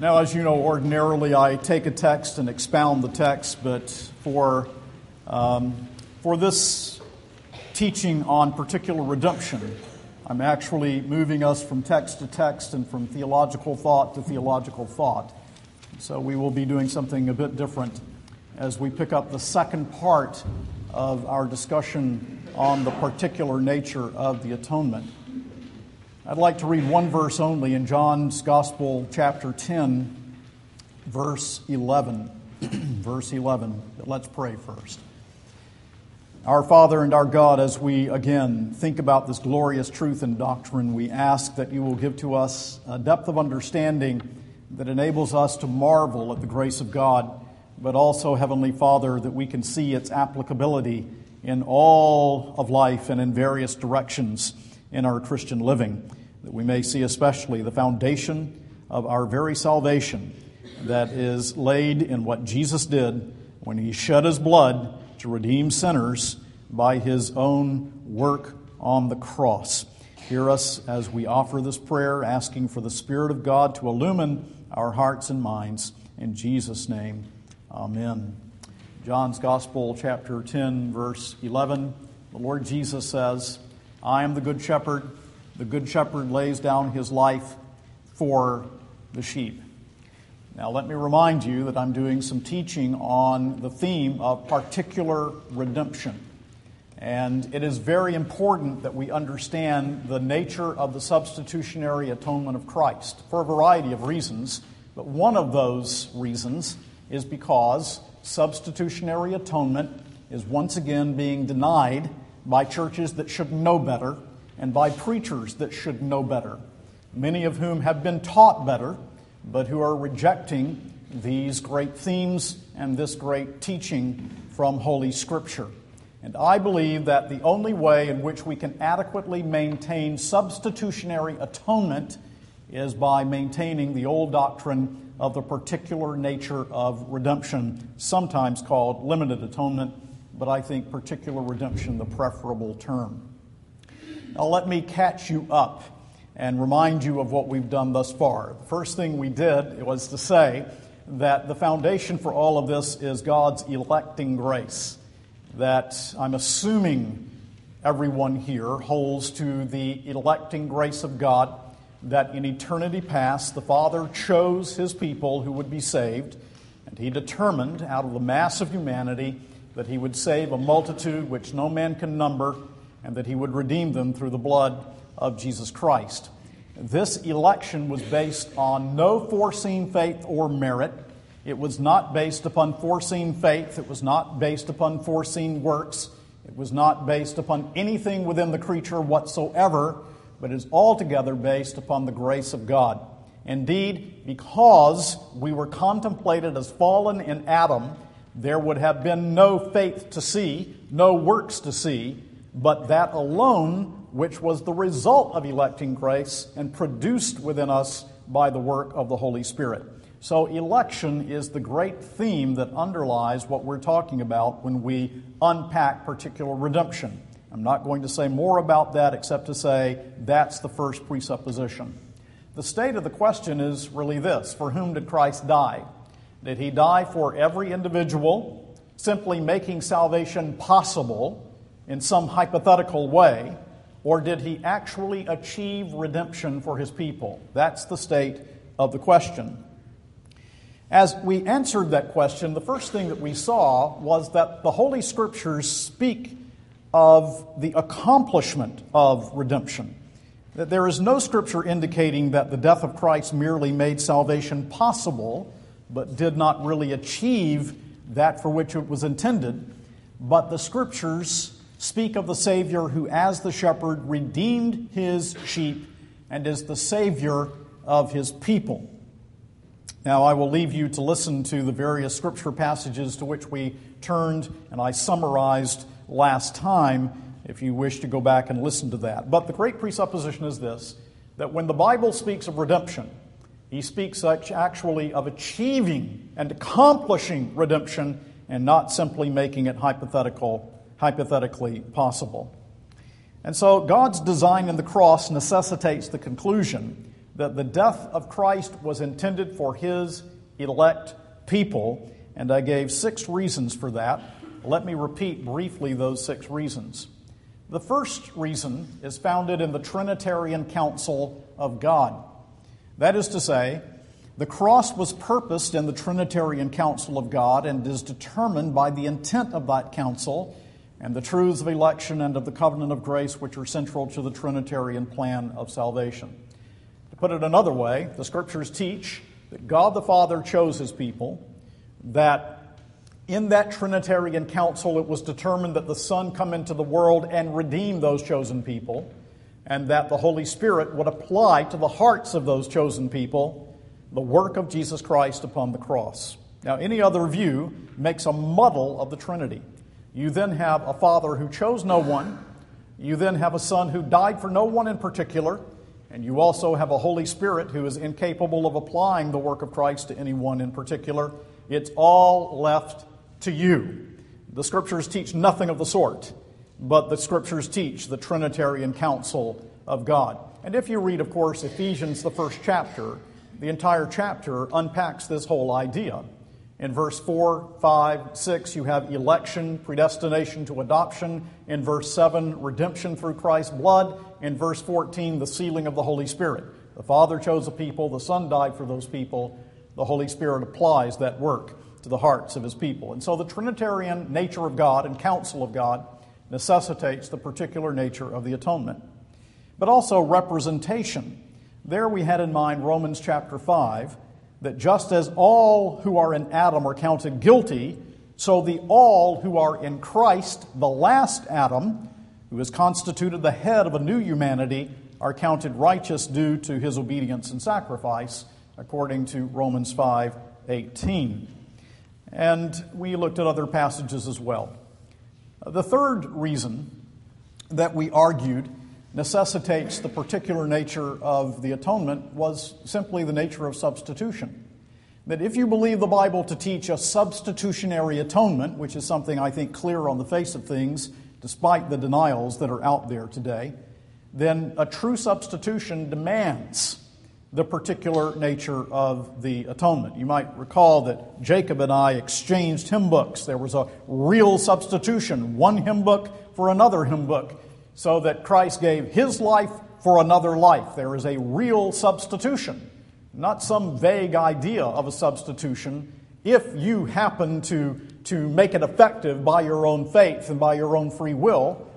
Now, as you know, ordinarily I take a text and expound the text, but for, um, for this teaching on particular redemption, I'm actually moving us from text to text and from theological thought to theological thought. So we will be doing something a bit different as we pick up the second part of our discussion on the particular nature of the atonement. I'd like to read one verse only in John's Gospel, chapter 10, verse 11. verse 11. But let's pray first. Our Father and our God, as we again think about this glorious truth and doctrine, we ask that you will give to us a depth of understanding that enables us to marvel at the grace of God, but also, Heavenly Father, that we can see its applicability in all of life and in various directions in our Christian living that we may see especially the foundation of our very salvation that is laid in what Jesus did when he shed his blood to redeem sinners by his own work on the cross. Hear us as we offer this prayer, asking for the Spirit of God to illumine our hearts and minds. In Jesus' name, amen. John's Gospel, chapter 10, verse 11. The Lord Jesus says, I am the Good Shepherd. The Good Shepherd lays down his life for the sheep. Now, let me remind you that I'm doing some teaching on the theme of particular redemption. And it is very important that we understand the nature of the substitutionary atonement of Christ for a variety of reasons. But one of those reasons is because substitutionary atonement is once again being denied by churches that should know better and by preachers that should know better, many of whom have been taught better, but who are rejecting these great themes and this great teaching from Holy Scripture. And I believe that the only way in which we can adequately maintain substitutionary atonement is by maintaining the old doctrine of the particular nature of redemption, sometimes called limited atonement, but I think particular redemption the preferable term. Now, let me catch you up and remind you of what we've done thus far. The first thing we did was to say that the foundation for all of this is God's electing grace. That I'm assuming everyone here holds to the electing grace of God, that in eternity past, the Father chose his people who would be saved, and he determined out of the mass of humanity that he would save a multitude which no man can number and that he would redeem them through the blood of Jesus Christ. This election was based on no foreseen faith or merit. It was not based upon foreseen faith. It was not based upon foreseen works. It was not based upon anything within the creature whatsoever, but is altogether based upon the grace of God. Indeed, because we were contemplated as fallen in Adam, there would have been no faith to see, no works to see, but that alone which was the result of electing grace and produced within us by the work of the Holy Spirit. So, election is the great theme that underlies what we're talking about when we unpack particular redemption. I'm not going to say more about that except to say that's the first presupposition. The state of the question is really this For whom did Christ die? Did he die for every individual, simply making salvation possible? In some hypothetical way, or did he actually achieve redemption for his people? That's the state of the question. As we answered that question, the first thing that we saw was that the Holy Scriptures speak of the accomplishment of redemption. That there is no scripture indicating that the death of Christ merely made salvation possible, but did not really achieve that for which it was intended. But the scriptures speak of the Savior who, as the shepherd, redeemed his sheep and is the Savior of his people. Now, I will leave you to listen to the various scripture passages to which we turned and I summarized last time if you wish to go back and listen to that. But the great presupposition is this that when the Bible speaks of redemption, he speaks actually of achieving and accomplishing redemption and not simply making it hypothetical hypothetically possible. And so God's design in the cross necessitates the conclusion that the death of Christ was intended for his elect people, and I gave six reasons for that. Let me repeat briefly those six reasons. The first reason is founded in the Trinitarian counsel of God. That is to say, the cross was purposed in the Trinitarian counsel of God and is determined by the intent of that counsel and the truths of election and of the covenant of grace, which are central to the Trinitarian plan of salvation. To put it another way, the scriptures teach that God the Father chose his people, that in that Trinitarian council, it was determined that the Son come into the world and redeem those chosen people, and that the Holy Spirit would apply to the hearts of those chosen people the work of Jesus Christ upon the cross. Now, any other view makes a muddle of the Trinity. You then have a Father who chose no one, you then have a Son who died for no one in particular, and you also have a Holy Spirit who is incapable of applying the work of Christ to anyone in particular. It's all left to you. The scriptures teach nothing of the sort, but the scriptures teach the Trinitarian counsel of God. And if you read, of course, Ephesians, the first chapter, the entire chapter unpacks this whole idea. In verse 4, 5, 6, you have election, predestination to adoption. In verse 7, redemption through Christ's blood. In verse 14, the sealing of the Holy Spirit. The Father chose a people, the Son died for those people. The Holy Spirit applies that work to the hearts of his people. And so the Trinitarian nature of God and counsel of God necessitates the particular nature of the atonement. But also representation. There we had in mind Romans chapter 5 that just as all who are in Adam are counted guilty, so the all who are in Christ, the last Adam, who is constituted the head of a new humanity, are counted righteous due to his obedience and sacrifice, according to Romans 5 18. And we looked at other passages as well. The third reason that we argued necessitates the particular nature of the atonement was simply the nature of substitution. That if you believe the Bible to teach a substitutionary atonement, which is something I think clear on the face of things, despite the denials that are out there today, then a true substitution demands the particular nature of the atonement. You might recall that Jacob and I exchanged hymn books. There was a real substitution, one hymn book for another hymn book, so that Christ gave his life for another life. There is a real substitution, not some vague idea of a substitution. If you happen to, to make it effective by your own faith and by your own free will,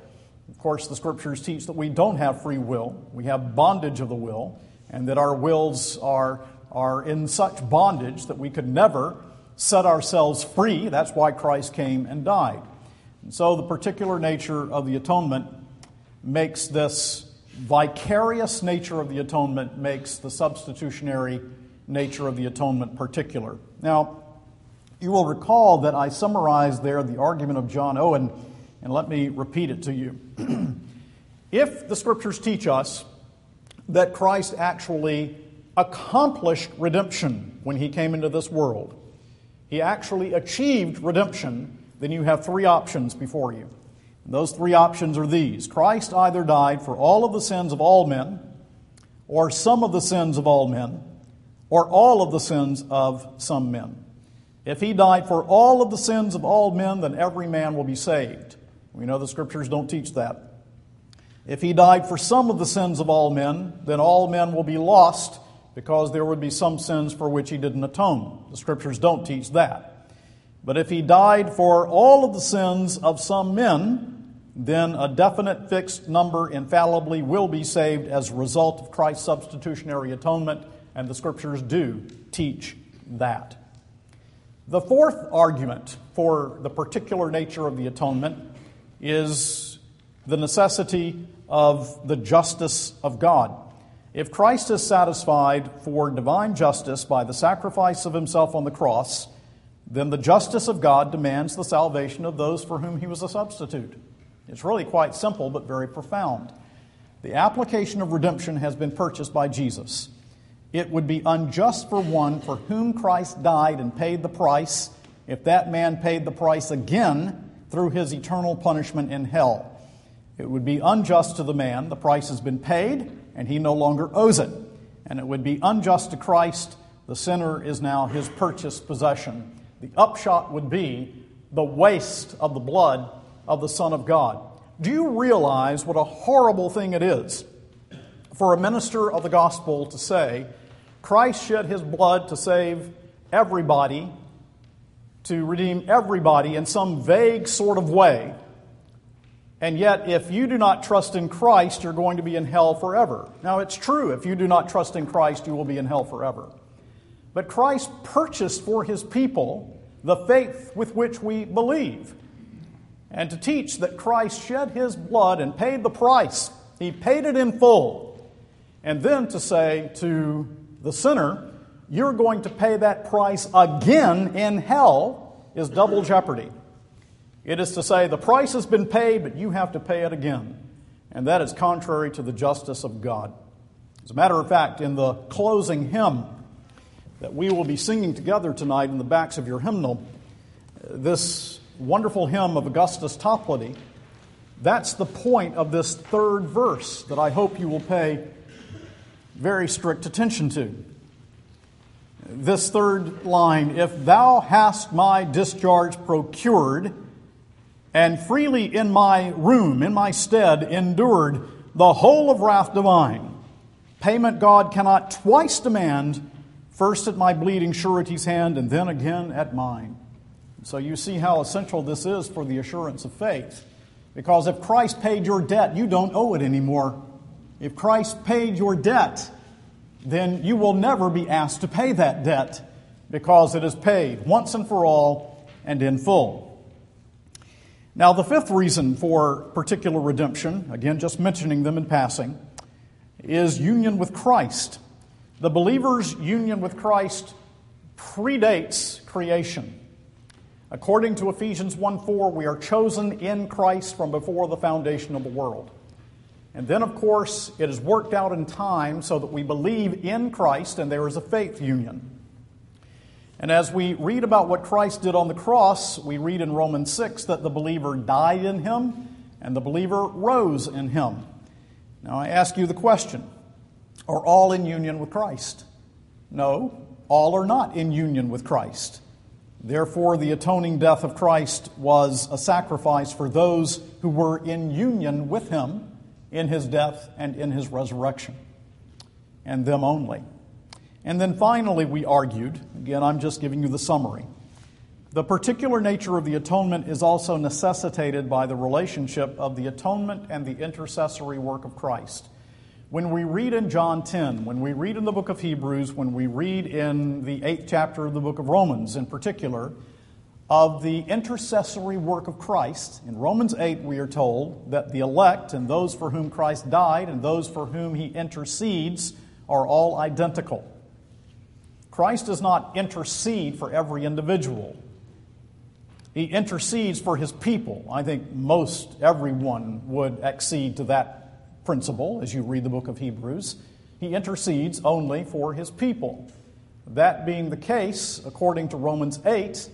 of course, the scriptures teach that we don't have free will, we have bondage of the will and that our wills are, are in such bondage that we could never set ourselves free. That's why Christ came and died. And so the particular nature of the atonement makes this vicarious nature of the atonement makes the substitutionary nature of the atonement particular. Now, you will recall that I summarized there the argument of John Owen, and let me repeat it to you. if the scriptures teach us that Christ actually accomplished redemption when he came into this world. He actually achieved redemption, then you have three options before you. And those three options are these Christ either died for all of the sins of all men, or some of the sins of all men, or all of the sins of some men. If he died for all of the sins of all men, then every man will be saved. We know the scriptures don't teach that. If he died for some of the sins of all men, then all men will be lost because there would be some sins for which he didn't atone. The scriptures don't teach that. But if he died for all of the sins of some men, then a definite fixed number infallibly will be saved as a result of Christ's substitutionary atonement, and the scriptures do teach that. The fourth argument for the particular nature of the atonement is the necessity of the justice of God. If Christ is satisfied for divine justice by the sacrifice of himself on the cross, then the justice of God demands the salvation of those for whom he was a substitute. It's really quite simple, but very profound. The application of redemption has been purchased by Jesus. It would be unjust for one for whom Christ died and paid the price if that man paid the price again through his eternal punishment in hell. It would be unjust to the man. The price has been paid, and he no longer owes it. and it would be unjust to Christ. The sinner is now his purchased possession. The upshot would be the waste of the blood of the Son of God. Do you realize what a horrible thing it is for a minister of the gospel to say, Christ shed his blood to save everybody, to redeem everybody in some vague sort of way? And yet, if you do not trust in Christ, you're going to be in hell forever. Now, it's true, if you do not trust in Christ, you will be in hell forever. But Christ purchased for his people the faith with which we believe. And to teach that Christ shed his blood and paid the price, he paid it in full. And then to say to the sinner, you're going to pay that price again in hell, is double jeopardy. It is to say, the price has been paid, but you have to pay it again. And that is contrary to the justice of God. As a matter of fact, in the closing hymn that we will be singing together tonight in the backs of your hymnal, this wonderful hymn of Augustus Toplady, that's the point of this third verse that I hope you will pay very strict attention to. This third line, if thou hast my discharge procured, and freely in my room, in my stead, endured the whole of wrath divine. Payment God cannot twice demand, first at my bleeding surety's hand, and then again at mine. So you see how essential this is for the assurance of faith. Because if Christ paid your debt, you don't owe it anymore. If Christ paid your debt, then you will never be asked to pay that debt because it is paid once and for all and in full. Now, the fifth reason for particular redemption, again, just mentioning them in passing, is union with Christ. The believer's union with Christ predates creation. According to Ephesians 1 4, we are chosen in Christ from before the foundation of the world. And then, of course, it is worked out in time so that we believe in Christ and there is a faith union. And as we read about what Christ did on the cross, we read in Romans 6 that the believer died in him and the believer rose in him. Now I ask you the question Are all in union with Christ? No, all are not in union with Christ. Therefore, the atoning death of Christ was a sacrifice for those who were in union with him in his death and in his resurrection, and them only. And then finally, we argued again, I'm just giving you the summary. The particular nature of the atonement is also necessitated by the relationship of the atonement and the intercessory work of Christ. When we read in John 10, when we read in the book of Hebrews, when we read in the eighth chapter of the book of Romans in particular, of the intercessory work of Christ, in Romans 8, we are told that the elect and those for whom Christ died and those for whom he intercedes are all identical. Christ does not intercede for every individual. He intercedes for his people. I think most everyone would accede to that principle as you read the book of Hebrews. He intercedes only for his people. That being the case, according to Romans 8,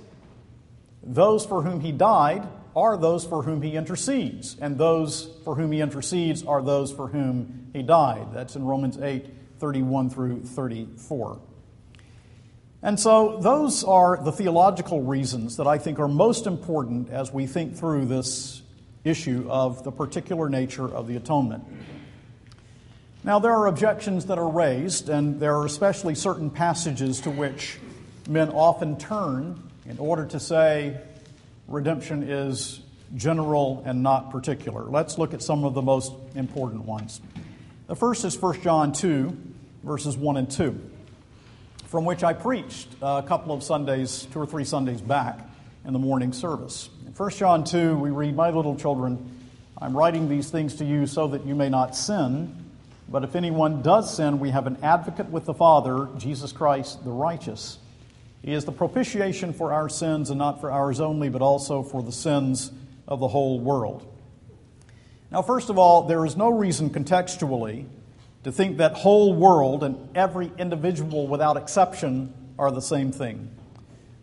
those for whom he died are those for whom he intercedes, and those for whom he intercedes are those for whom he died. That's in Romans 8 31 through 34. And so, those are the theological reasons that I think are most important as we think through this issue of the particular nature of the atonement. Now, there are objections that are raised, and there are especially certain passages to which men often turn in order to say redemption is general and not particular. Let's look at some of the most important ones. The first is 1 John 2, verses 1 and 2 from which I preached a couple of Sundays, two or three Sundays back in the morning service. In 1 John 2, we read, My little children, I'm writing these things to you so that you may not sin. But if anyone does sin, we have an advocate with the Father, Jesus Christ the righteous. He is the propitiation for our sins, and not for ours only, but also for the sins of the whole world. Now, first of all, there is no reason contextually to think that whole world and every individual without exception are the same thing.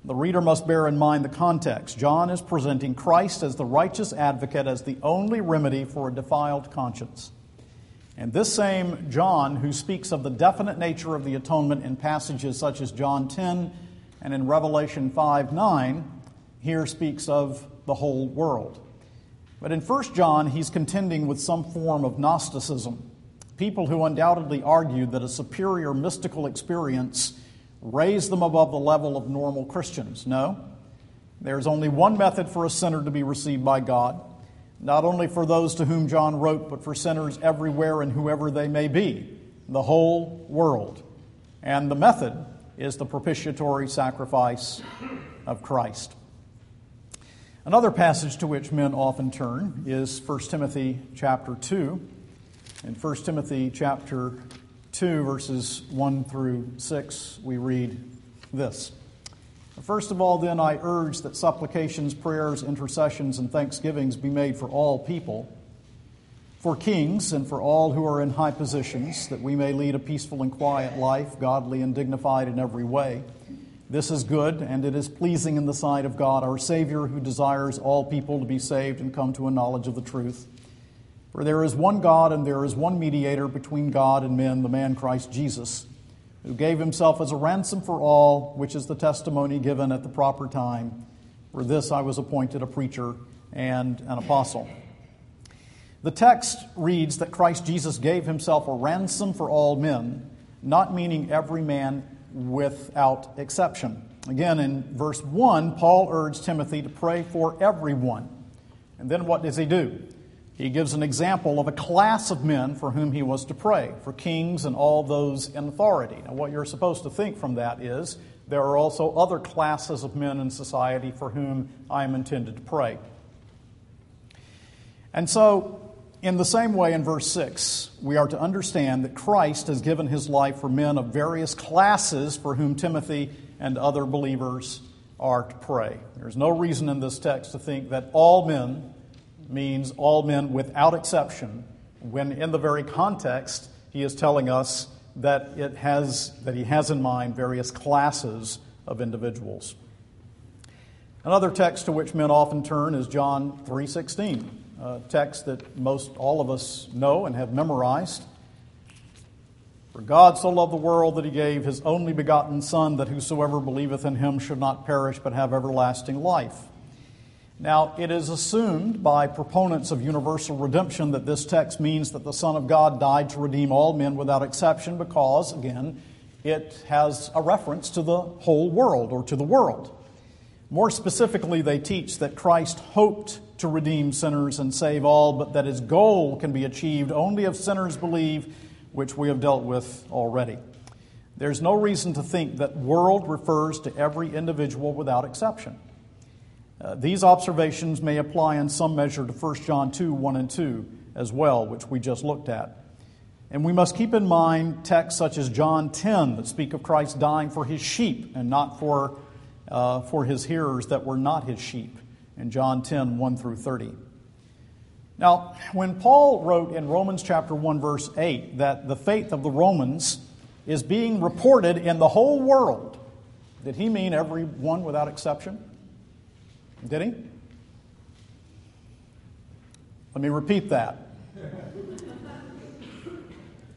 The reader must bear in mind the context. John is presenting Christ as the righteous advocate, as the only remedy for a defiled conscience. And this same John, who speaks of the definite nature of the atonement in passages such as John 10 and in Revelation 5 9, here speaks of the whole world. But in 1 John, he's contending with some form of Gnosticism. People who undoubtedly argued that a superior mystical experience raised them above the level of normal Christians. No. There's only one method for a sinner to be received by God not only for those to whom John wrote, but for sinners everywhere and whoever they may be, the whole world. And the method is the propitiatory sacrifice of Christ. Another passage to which men often turn is 1 Timothy chapter 2. In 1 Timothy chapter 2, verses 1 through 6, we read this. First of all, then, I urge that supplications, prayers, intercessions, and thanksgivings be made for all people, for kings, and for all who are in high positions, that we may lead a peaceful and quiet life, godly and dignified in every way. This is good, and it is pleasing in the sight of God, our Savior, who desires all people to be saved and come to a knowledge of the truth. For there is one God, and there is one mediator between God and men, the man Christ Jesus who gave himself as a ransom for all, which is the testimony given at the proper time. For this I was appointed a preacher and an apostle. The text reads that Christ Jesus gave himself a ransom for all men, not meaning every man without exception. Again, in verse 1, Paul urged Timothy to pray for everyone. And then what does he do? He gives an example of a class of men for whom he was to pray, for kings and all those in authority. Now, what you're supposed to think from that is there are also other classes of men in society for whom I am intended to pray. And so, in the same way, in verse 6, we are to understand that Christ has given his life for men of various classes for whom Timothy and other believers are to pray. There's no reason in this text to think that all men means all men without exception, when in the very context he is telling us that it has that he has in mind various classes of individuals. Another text to which men often turn is John 3:16, a text that most all of us know and have memorized. For God so loved the world that he gave his only begotten son that whosoever believeth in him should not perish but have everlasting life. Now, it is assumed by proponents of universal redemption that this text means that the Son of God died to redeem all men without exception because, again, it has a reference to the whole world or to the world. More specifically, they teach that Christ hoped to redeem sinners and save all, but that his goal can be achieved only if sinners believe, which we have dealt with already. There's no reason to think that world refers to every individual without exception. Uh, these observations may apply in some measure to 1 John 2 1 and 2 as well, which we just looked at. And we must keep in mind texts such as John 10 that speak of Christ dying for his sheep and not for, uh, for his hearers that were not his sheep, in John 10 1 through 30. Now, when Paul wrote in Romans chapter 1, verse 8, that the faith of the Romans is being reported in the whole world, did he mean everyone without exception? Did he? Let me repeat that.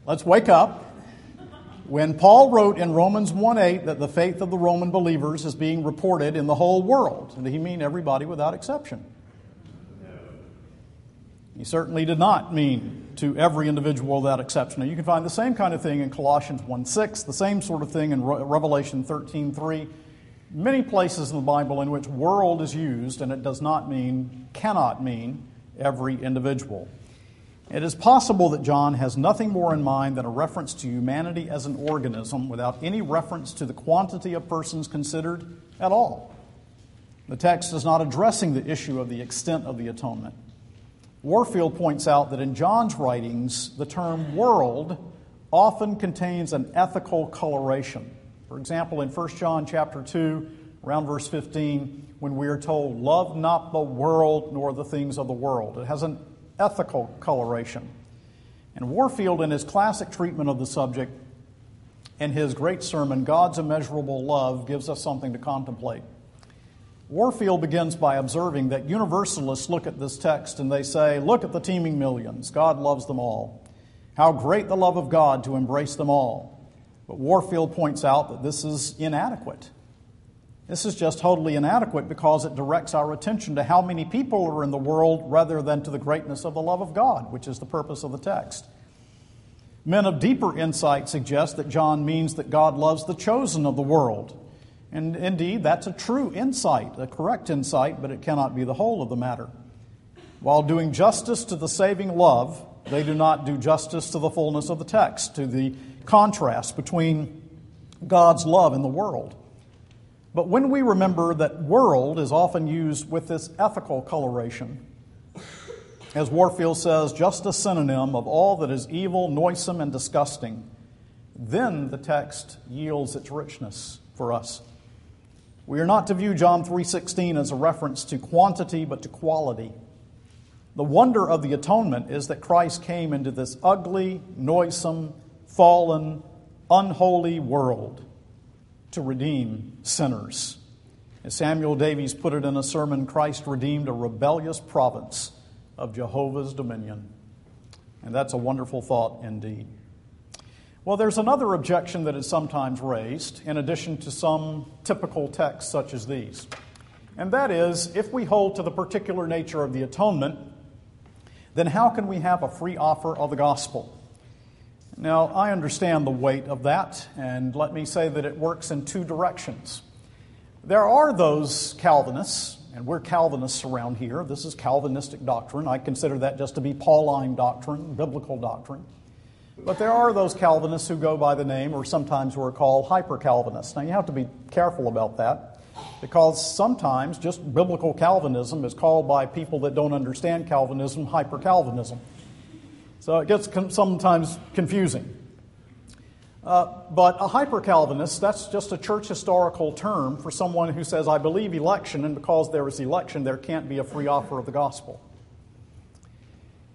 Let's wake up. When Paul wrote in Romans 1:8 that the faith of the Roman believers is being reported in the whole world, did he mean everybody without exception? He certainly did not mean to every individual without exception. Now, you can find the same kind of thing in Colossians 1:6, the same sort of thing in Revelation 13:3 many places in the Bible in which world is used, and it does not mean, cannot mean, every individual. It is possible that John has nothing more in mind than a reference to humanity as an organism without any reference to the quantity of persons considered at all. The text is not addressing the issue of the extent of the atonement. Warfield points out that in John's writings, the term world often contains an ethical coloration. For example, in 1 John chapter 2, around verse 15, when we are told, Love not the world nor the things of the world, it has an ethical coloration. And Warfield, in his classic treatment of the subject, in his great sermon, God's Immeasurable Love, gives us something to contemplate. Warfield begins by observing that universalists look at this text and they say, Look at the teeming millions. God loves them all. How great the love of God to embrace them all. But Warfield points out that this is inadequate. This is just totally inadequate because it directs our attention to how many people are in the world rather than to the greatness of the love of God, which is the purpose of the text. Men of deeper insight suggest that John means that God loves the chosen of the world. And indeed, that's a true insight, a correct insight, but it cannot be the whole of the matter. While doing justice to the saving love, they do not do justice to the fullness of the text, to the contrast between God's love and the world. But when we remember that world is often used with this ethical coloration, as Warfield says, just a synonym of all that is evil, noisome, and disgusting, then the text yields its richness for us. We are not to view John 3:16 as a reference to quantity but to quality. The wonder of the atonement is that Christ came into this ugly, noisome, fallen, unholy world to redeem sinners. As Samuel Davies put it in a sermon, Christ redeemed a rebellious province of Jehovah's dominion. And that's a wonderful thought indeed. Well, there's another objection that is sometimes raised, in addition to some typical texts such as these. And that is if we hold to the particular nature of the atonement, then how can we have a free offer of the gospel? Now, I understand the weight of that, and let me say that it works in two directions. There are those Calvinists, and we're Calvinists around here. This is Calvinistic doctrine. I consider that just to be Pauline doctrine, biblical doctrine. But there are those Calvinists who go by the name, or sometimes we're called hyper Calvinists. Now, you have to be careful about that because sometimes just biblical Calvinism is called by people that don't understand Calvinism hyper Calvinism. So it gets sometimes confusing. Uh, but a hyper Calvinist, that's just a church historical term for someone who says, I believe election, and because there is election, there can't be a free offer of the gospel.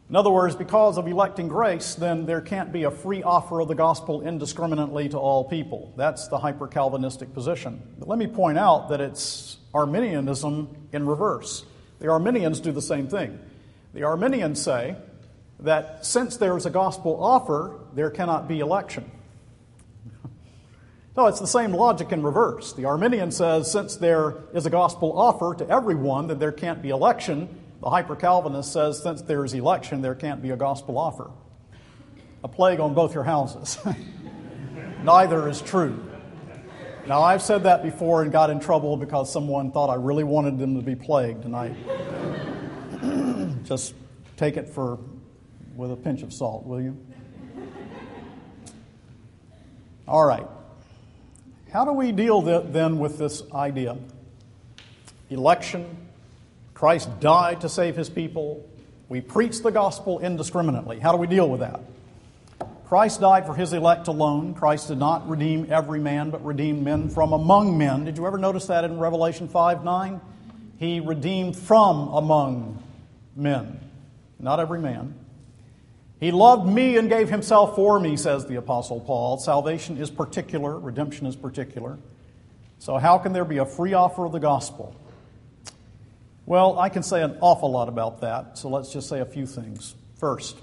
In other words, because of electing grace, then there can't be a free offer of the gospel indiscriminately to all people. That's the hyper Calvinistic position. But let me point out that it's Arminianism in reverse. The Arminians do the same thing. The Arminians say that since there is a gospel offer, there cannot be election. No, it's the same logic in reverse. The Arminian says since there is a gospel offer to everyone, then there can't be election. The hyper Calvinist says since there is election, there can't be a gospel offer. A plague on both your houses. Neither is true. Now, I've said that before and got in trouble because someone thought I really wanted them to be plagued, and I just take it for with a pinch of salt, will you? All right. How do we deal then with this idea? Election, Christ died to save his people. We preach the gospel indiscriminately. How do we deal with that? Christ died for his elect alone. Christ did not redeem every man, but redeemed men from among men. Did you ever notice that in Revelation 5 9? He redeemed from among men, not every man. He loved me and gave himself for me, says the Apostle Paul. Salvation is particular, redemption is particular. So, how can there be a free offer of the gospel? Well, I can say an awful lot about that, so let's just say a few things. First,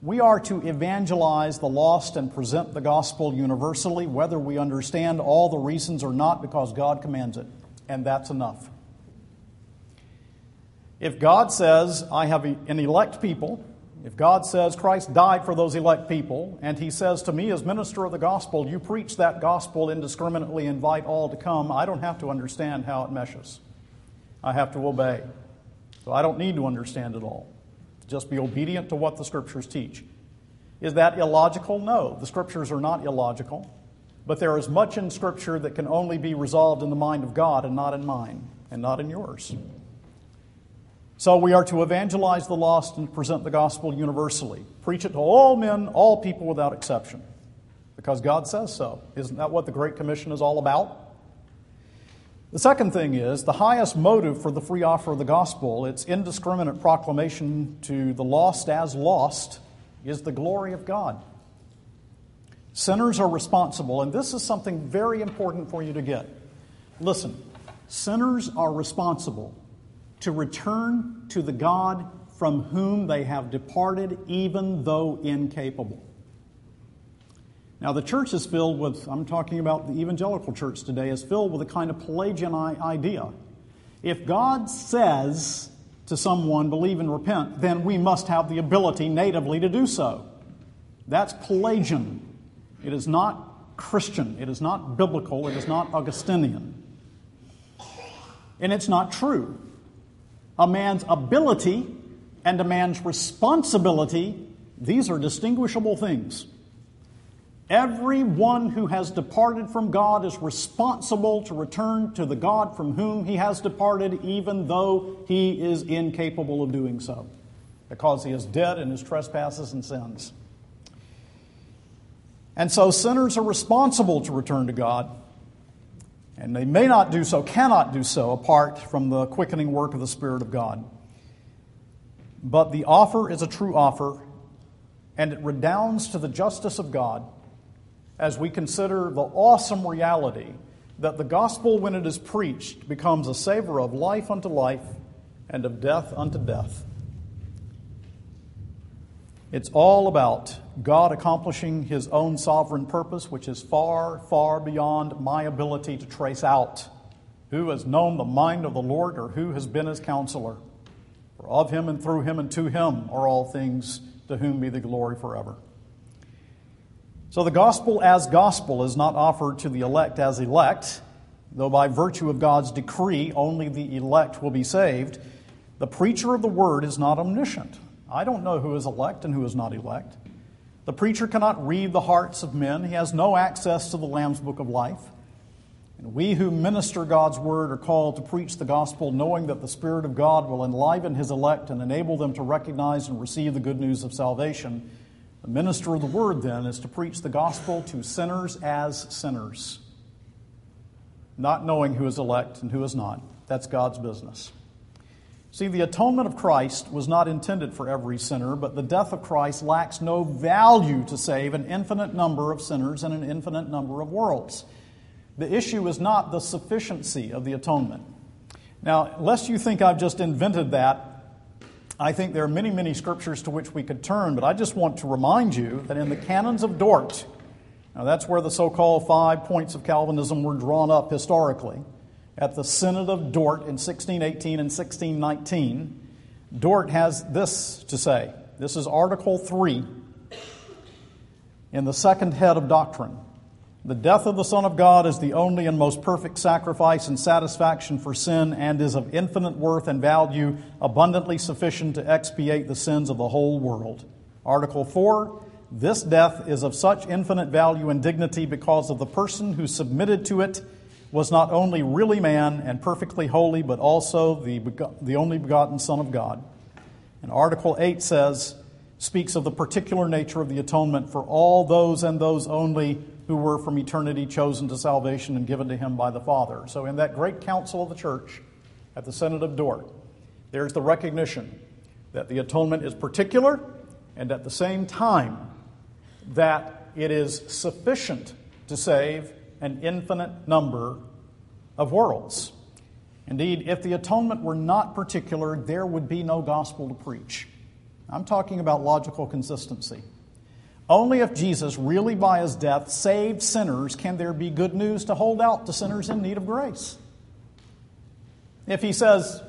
we are to evangelize the lost and present the gospel universally, whether we understand all the reasons or not, because God commands it, and that's enough. If God says, I have an elect people, if God says Christ died for those elect people, and He says to me as minister of the gospel, you preach that gospel indiscriminately, invite all to come, I don't have to understand how it meshes. I have to obey. So I don't need to understand it all. Just be obedient to what the scriptures teach. Is that illogical? No, the scriptures are not illogical. But there is much in scripture that can only be resolved in the mind of God and not in mine and not in yours. So we are to evangelize the lost and present the gospel universally. Preach it to all men, all people without exception. Because God says so. Isn't that what the Great Commission is all about? The second thing is the highest motive for the free offer of the gospel, its indiscriminate proclamation to the lost as lost, is the glory of God. Sinners are responsible, and this is something very important for you to get. Listen, sinners are responsible to return to the God from whom they have departed, even though incapable. Now, the church is filled with, I'm talking about the evangelical church today, is filled with a kind of Pelagian idea. If God says to someone, believe and repent, then we must have the ability natively to do so. That's Pelagian. It is not Christian. It is not biblical. It is not Augustinian. And it's not true. A man's ability and a man's responsibility, these are distinguishable things. Everyone who has departed from God is responsible to return to the God from whom he has departed, even though he is incapable of doing so, because he is dead in his trespasses and sins. And so sinners are responsible to return to God, and they may not do so, cannot do so, apart from the quickening work of the Spirit of God. But the offer is a true offer, and it redounds to the justice of God as we consider the awesome reality that the gospel, when it is preached, becomes a savor of life unto life and of death unto death. It's all about God accomplishing His own sovereign purpose, which is far, far beyond my ability to trace out. Who has known the mind of the Lord, or who has been His counselor? For of Him and through Him and to Him are all things, to whom be the glory forever. So the gospel as gospel is not offered to the elect as elect, though by virtue of God's decree only the elect will be saved. The preacher of the word is not omniscient. I don't know who is elect and who is not elect. The preacher cannot read the hearts of men, he has no access to the Lamb's book of life. And we who minister God's word are called to preach the gospel, knowing that the Spirit of God will enliven his elect and enable them to recognize and receive the good news of salvation the minister of the word, then, is to preach the gospel to sinners as sinners, not knowing who is elect and who is not. That's God's business. See, the atonement of Christ was not intended for every sinner, but the death of Christ lacks no value to save an infinite number of sinners in an infinite number of worlds. The issue is not the sufficiency of the atonement. Now, lest you think I've just invented that, I think there are many, many scriptures to which we could turn, but I just want to remind you that in the canons of Dort, now that's where the so called five points of Calvinism were drawn up historically, at the Synod of Dort in 1618 and 1619, Dort has this to say. This is Article 3 in the second head of doctrine. The death of the Son of God is the only and most perfect sacrifice and satisfaction for sin and is of infinite worth and value, abundantly sufficient to expiate the sins of the whole world. Article 4 This death is of such infinite value and dignity because of the person who submitted to it was not only really man and perfectly holy, but also the, the only begotten Son of God. And Article 8 says, speaks of the particular nature of the atonement for all those and those only who were from eternity chosen to salvation and given to him by the Father. So, in that great council of the church at the Synod of Dort, there's the recognition that the atonement is particular and at the same time that it is sufficient to save an infinite number of worlds. Indeed, if the atonement were not particular, there would be no gospel to preach. I'm talking about logical consistency. Only if Jesus, really by his death, saved sinners can there be good news to hold out to sinners in need of grace. If he says,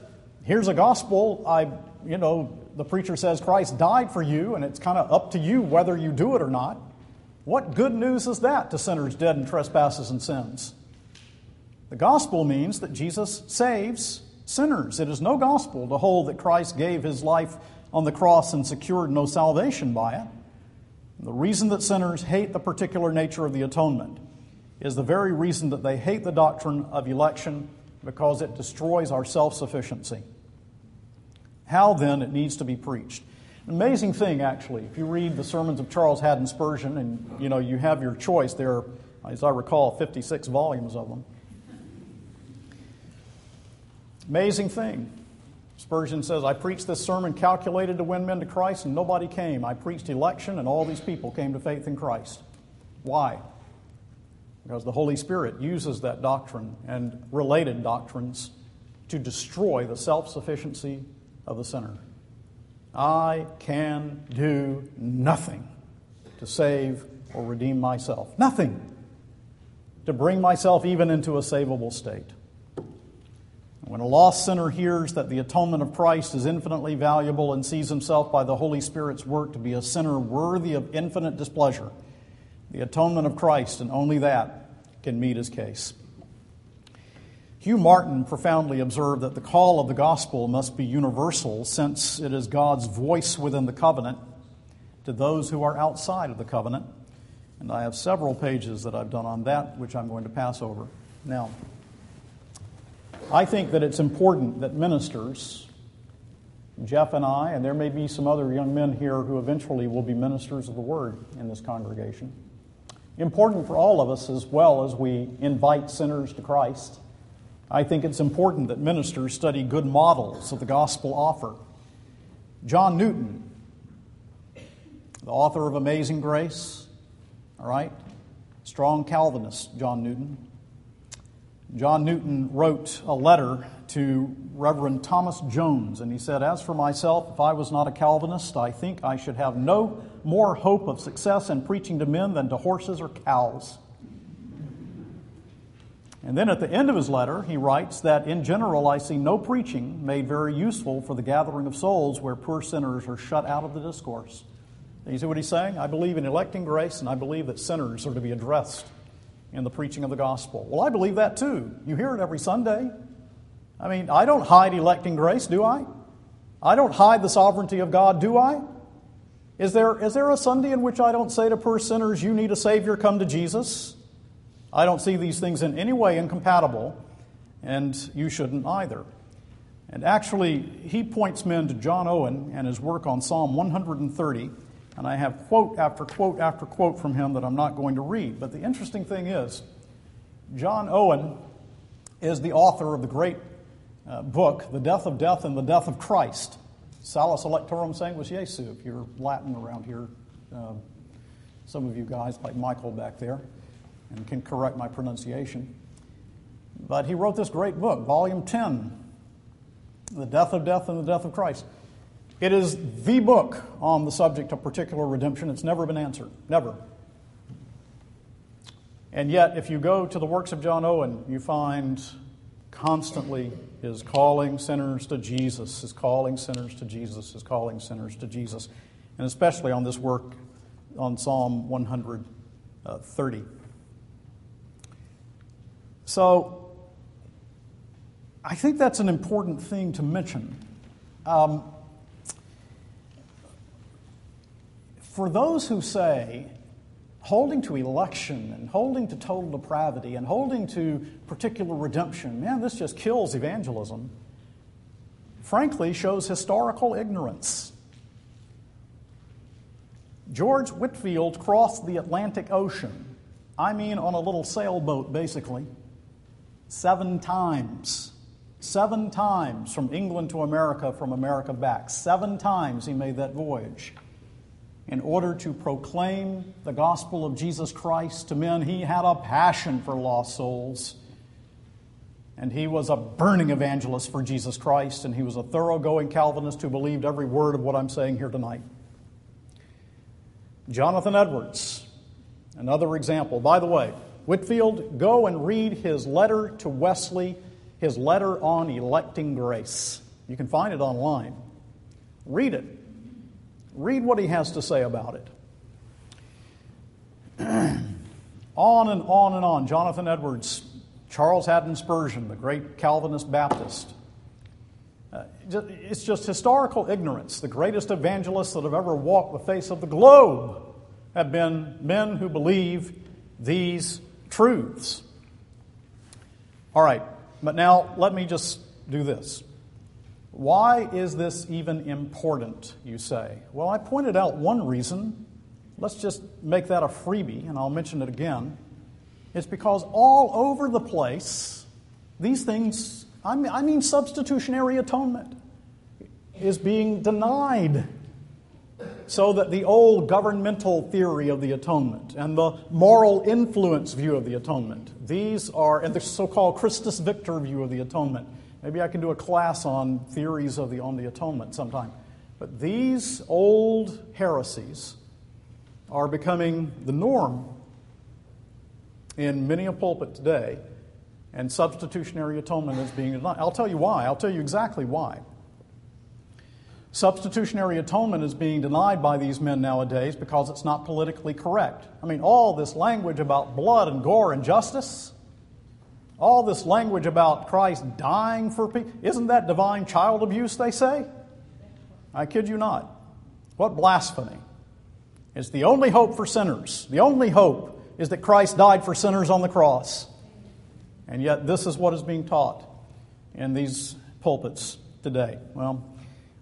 here's a gospel, I, you know, the preacher says Christ died for you, and it's kind of up to you whether you do it or not. What good news is that to sinners dead in trespasses and sins? The gospel means that Jesus saves sinners. It is no gospel to hold that Christ gave his life on the cross and secured no salvation by it. The reason that sinners hate the particular nature of the atonement is the very reason that they hate the doctrine of election because it destroys our self sufficiency. How then it needs to be preached. Amazing thing, actually, if you read the sermons of Charles Haddon Spurgeon, and you know you have your choice. There are, as I recall, 56 volumes of them. Amazing thing. Spurgeon says, I preached this sermon calculated to win men to Christ, and nobody came. I preached election, and all these people came to faith in Christ. Why? Because the Holy Spirit uses that doctrine and related doctrines to destroy the self sufficiency of the sinner. I can do nothing to save or redeem myself. Nothing to bring myself even into a savable state. When a lost sinner hears that the atonement of Christ is infinitely valuable and sees himself by the Holy Spirit's work to be a sinner worthy of infinite displeasure, the atonement of Christ and only that can meet his case. Hugh Martin profoundly observed that the call of the gospel must be universal since it is God's voice within the covenant to those who are outside of the covenant. And I have several pages that I've done on that, which I'm going to pass over. Now, I think that it's important that ministers, Jeff and I, and there may be some other young men here who eventually will be ministers of the word in this congregation, important for all of us as well as we invite sinners to Christ I think it's important that ministers study good models of the gospel offer. John Newton, the author of Amazing Grace, all right? Strong Calvinist, John Newton. John Newton wrote a letter to Reverend Thomas Jones, and he said, As for myself, if I was not a Calvinist, I think I should have no more hope of success in preaching to men than to horses or cows. And then at the end of his letter, he writes that in general, I see no preaching made very useful for the gathering of souls where poor sinners are shut out of the discourse. And you see what he's saying? I believe in electing grace, and I believe that sinners are to be addressed in the preaching of the gospel. Well, I believe that too. You hear it every Sunday. I mean, I don't hide electing grace, do I? I don't hide the sovereignty of God, do I? Is there, is there a Sunday in which I don't say to poor sinners, You need a Savior, come to Jesus? I don't see these things in any way incompatible, and you shouldn't either. And actually, he points men to John Owen and his work on Psalm 130, and I have quote after quote after quote from him that I'm not going to read. But the interesting thing is, John Owen is the author of the great uh, book, The Death of Death and the Death of Christ. Salus Electorum Sanguis Jesu, if you're Latin around here. Uh, some of you guys, like Michael back there and can correct my pronunciation. But he wrote this great book, Volume 10 The Death of Death and the Death of Christ. It is the book on the subject of particular redemption. It's never been answered. Never. And yet, if you go to the works of John Owen, you find constantly his calling sinners to Jesus, his calling sinners to Jesus, his calling sinners to Jesus, and especially on this work on Psalm 130. So I think that's an important thing to mention. Um, for those who say holding to election and holding to total depravity and holding to particular redemption, man, this just kills evangelism, frankly, shows historical ignorance. George Whitefield crossed the Atlantic Ocean. I mean, on a little sailboat, basically seven times. Seven times from England to America, from America back. Seven times he made that voyage in order to proclaim the gospel of Jesus Christ to men. He had a passion for lost souls. And he was a burning evangelist for Jesus Christ, and he was a thoroughgoing Calvinist who believed every word of what I'm saying here tonight. Jonathan Edwards, another example. By the way, Whitefield, go and read his letter to Wesley, his letter on electing grace. You can find it online. Read it. Read what he has to say about it. on and on and on. Jonathan Edwards, Charles Haddon Spurgeon, the great Calvinist Baptist. Uh, it's just historical ignorance. The greatest evangelists that have ever walked the face of the globe have been men who believe these truths. All right, but now let me just do this. Why is this even important, you say? Well, I pointed out one reason. Let's just make that a freebie, and I'll mention it again. It's because all over the place, these things, I mean, substitutionary atonement, is being denied so that the old governmental theory of the atonement and the moral influence view of the atonement, these are, and the so called Christus Victor view of the atonement. Maybe I can do a class on theories of the, on the atonement sometime. But these old heresies are becoming the norm in many a pulpit today, and substitutionary atonement is being denied. I'll tell you why. I'll tell you exactly why. Substitutionary atonement is being denied by these men nowadays because it's not politically correct. I mean, all this language about blood and gore and justice, all this language about Christ dying for people, isn't that divine child abuse, they say? I kid you not. What blasphemy. It's the only hope for sinners. The only hope is that Christ died for sinners on the cross. And yet, this is what is being taught in these pulpits today. Well,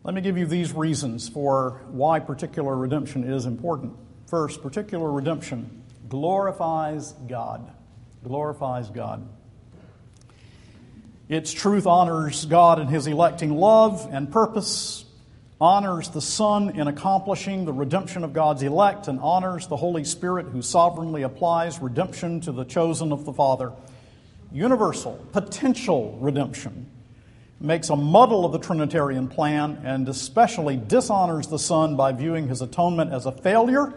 let me give you these reasons for why particular redemption is important. First, particular redemption glorifies God. Glorifies God. Its truth honors God in His electing love and purpose, honors the Son in accomplishing the redemption of God's elect, and honors the Holy Spirit who sovereignly applies redemption to the chosen of the Father. Universal, potential redemption makes a muddle of the Trinitarian plan and especially dishonors the Son by viewing his atonement as a failure,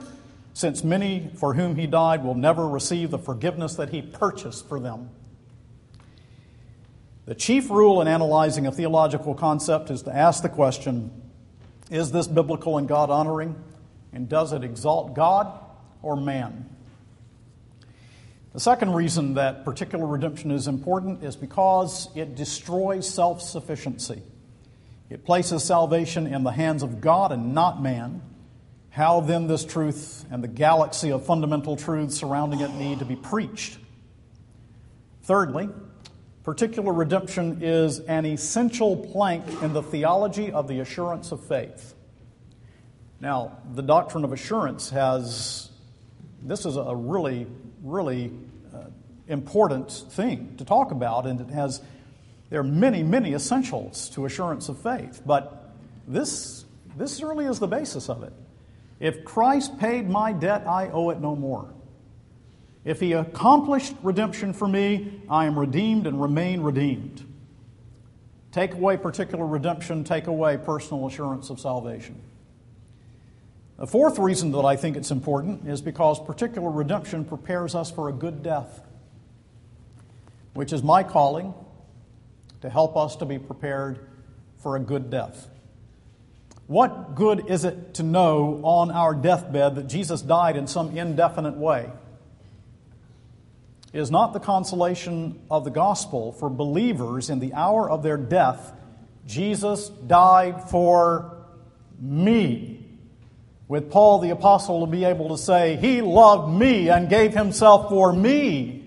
since many for whom he died will never receive the forgiveness that he purchased for them. The chief rule in analyzing a theological concept is to ask the question is this biblical and God honoring? And does it exalt God or man? The second reason that particular redemption is important is because it destroys self sufficiency. It places salvation in the hands of God and not man. How then this truth and the galaxy of fundamental truths surrounding it need to be preached? Thirdly, particular redemption is an essential plank in the theology of the assurance of faith. Now, the doctrine of assurance has, this is a really really uh, important thing to talk about, and it has there are many, many essentials to assurance of faith, but this this really is the basis of it. If Christ paid my debt, I owe it no more. If he accomplished redemption for me, I am redeemed and remain redeemed. Take away particular redemption, take away personal assurance of salvation. The fourth reason that I think it's important is because particular redemption prepares us for a good death, which is my calling to help us to be prepared for a good death. What good is it to know on our deathbed that Jesus died in some indefinite way? Is not the consolation of the gospel for believers in the hour of their death, Jesus died for me with Paul the Apostle to be able to say, He loved me and gave Himself for me.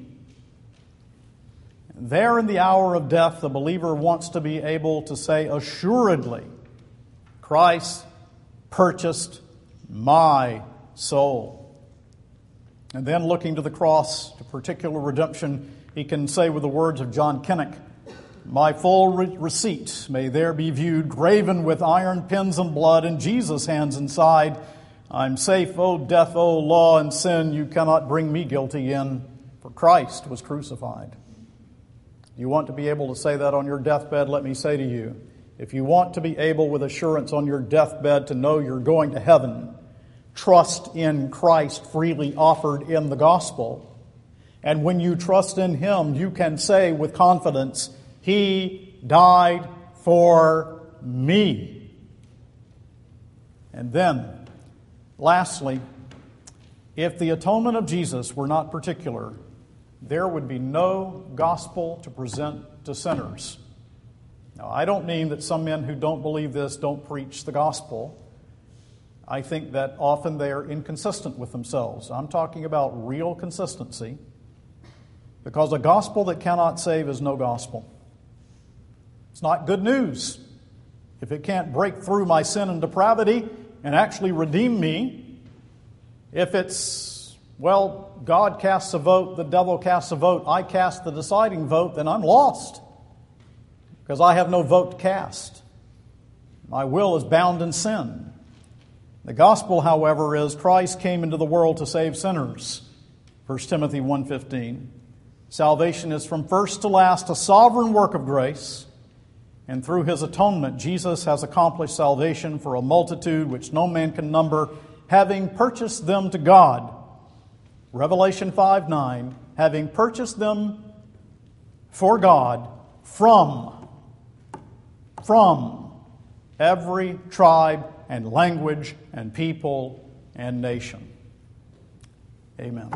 There in the hour of death, the believer wants to be able to say, assuredly, Christ purchased my soul. And then looking to the cross, to particular redemption, he can say with the words of John Kinnock, my full re- receipt may there be viewed, graven with iron pins and blood in Jesus' hands inside. I'm safe, O death, O law and sin, you cannot bring me guilty in, for Christ was crucified. You want to be able to say that on your deathbed? Let me say to you, if you want to be able with assurance on your deathbed to know you're going to heaven, trust in Christ freely offered in the gospel. And when you trust in Him, you can say with confidence, he died for me. And then, lastly, if the atonement of Jesus were not particular, there would be no gospel to present to sinners. Now, I don't mean that some men who don't believe this don't preach the gospel. I think that often they are inconsistent with themselves. I'm talking about real consistency because a gospel that cannot save is no gospel. It's not good news. If it can't break through my sin and depravity and actually redeem me, if it's, well, God casts a vote, the devil casts a vote, I cast the deciding vote, then I'm lost because I have no vote to cast. My will is bound in sin. The gospel, however, is Christ came into the world to save sinners. 1 Timothy 1:15. Salvation is from first to last a sovereign work of grace And through his atonement, Jesus has accomplished salvation for a multitude which no man can number, having purchased them to God. Revelation 5 9, having purchased them for God from, from every tribe and language and people and nation. Amen.